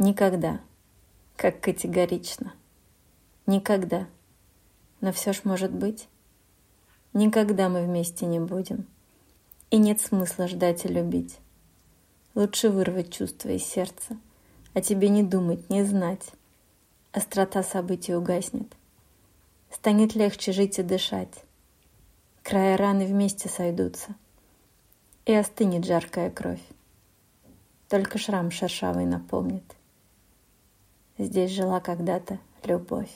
Никогда. Как категорично. Никогда. Но все ж может быть. Никогда мы вместе не будем. И нет смысла ждать и любить. Лучше вырвать чувства из сердца, а тебе не думать, не знать. Острота событий угаснет. Станет легче жить и дышать. Края раны вместе сойдутся. И остынет жаркая кровь. Только шрам шершавый напомнит. Здесь жила когда-то любовь.